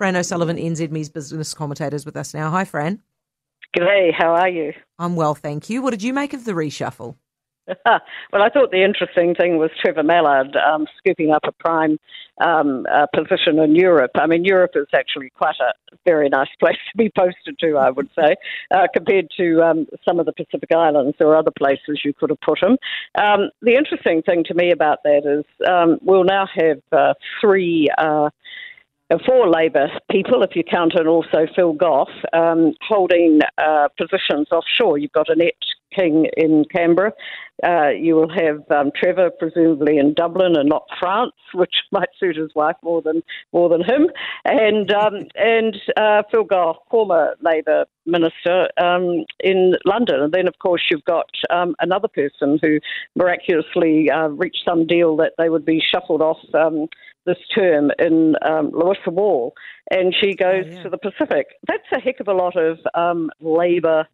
Fran O'Sullivan, NZME's business commentator, is with us now. Hi, Fran. G'day, how are you? I'm well, thank you. What did you make of the reshuffle? well, I thought the interesting thing was Trevor Mallard um, scooping up a prime um, uh, position in Europe. I mean, Europe is actually quite a very nice place to be posted to, I would say, uh, compared to um, some of the Pacific Islands or other places you could have put him. Um, the interesting thing to me about that is um, we'll now have uh, three four Labor people, if you count in also Phil Goff, um, holding uh, positions offshore. You've got Annette King in Canberra. Uh, you will have um, Trevor presumably in Dublin and not France, which might suit his wife more than more than him. And um, and uh, Phil Goff, former Labor minister, um, in London. And then of course you've got um, another person who miraculously uh, reached some deal that they would be shuffled off um, this term in um, Louisa Wall, and she goes oh, yeah. to the Pacific. That's a heck of a lot of um, Labor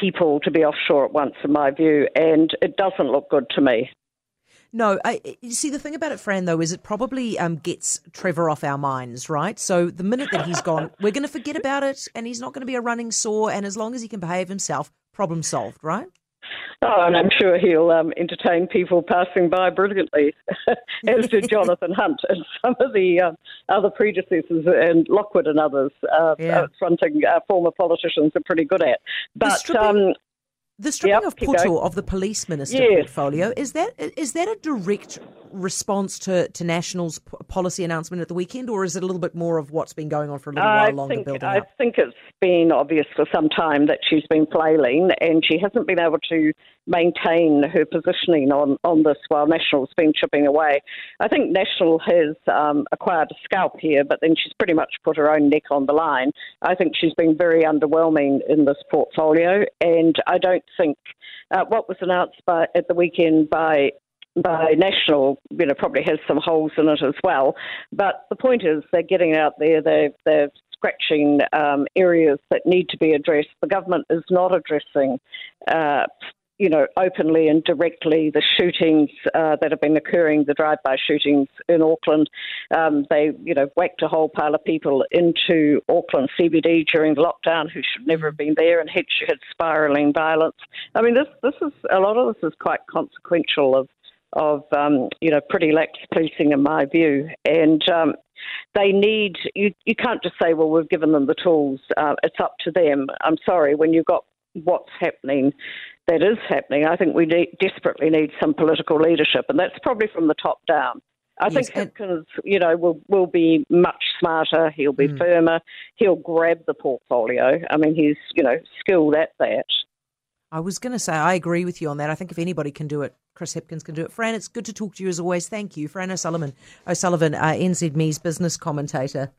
people to be offshore at once, in my view, and it doesn't look good to me. No, I, you see, the thing about it, Fran, though, is it probably um, gets Trevor off our minds, right? So the minute that he's gone, we're going to forget about it, and he's not going to be a running sore. And as long as he can behave himself, problem solved, right? Oh, and I'm sure he'll um, entertain people passing by brilliantly, as did Jonathan Hunt and some of the uh, other predecessors and Lockwood and others uh, yeah. uh, fronting uh, former politicians are pretty good at. But um, the stripping yep, of Poto of the police minister yes. portfolio is that is that a direct response to, to National's policy announcement at the weekend, or is it a little bit more of what's been going on for a little I while longer? Think, building I up? think it's been obvious for some time that she's been flailing, and she hasn't been able to maintain her positioning on, on this while National's been chipping away. I think National has um, acquired a scalp here, but then she's pretty much put her own neck on the line. I think she's been very underwhelming in this portfolio, and I don't think uh, what was announced by, at the weekend by by National, you know, probably has some holes in it as well. But the point is, they're getting out there. They're they're scratching um, areas that need to be addressed. The government is not addressing. Uh, you know, openly and directly the shootings uh, that have been occurring, the drive-by shootings in Auckland. Um, they, you know, whacked a whole pile of people into Auckland CBD during the lockdown who should never have been there, and hence you had spiralling violence. I mean, this this is a lot of this is quite consequential of of um, you know pretty lax policing in my view, and um, they need you. You can't just say, well, we've given them the tools. Uh, it's up to them. I'm sorry when you've got what's happening that is happening. I think we need, desperately need some political leadership, and that's probably from the top down. I yes, think Hipkins, you know, will will be much smarter. He'll be mm. firmer. He'll grab the portfolio. I mean, he's you know skilled at that. I was going to say I agree with you on that. I think if anybody can do it, Chris Hipkins can do it. Fran, it's good to talk to you as always. Thank you, Fran O'Sullivan, O'Sullivan, uh, NZME's business commentator.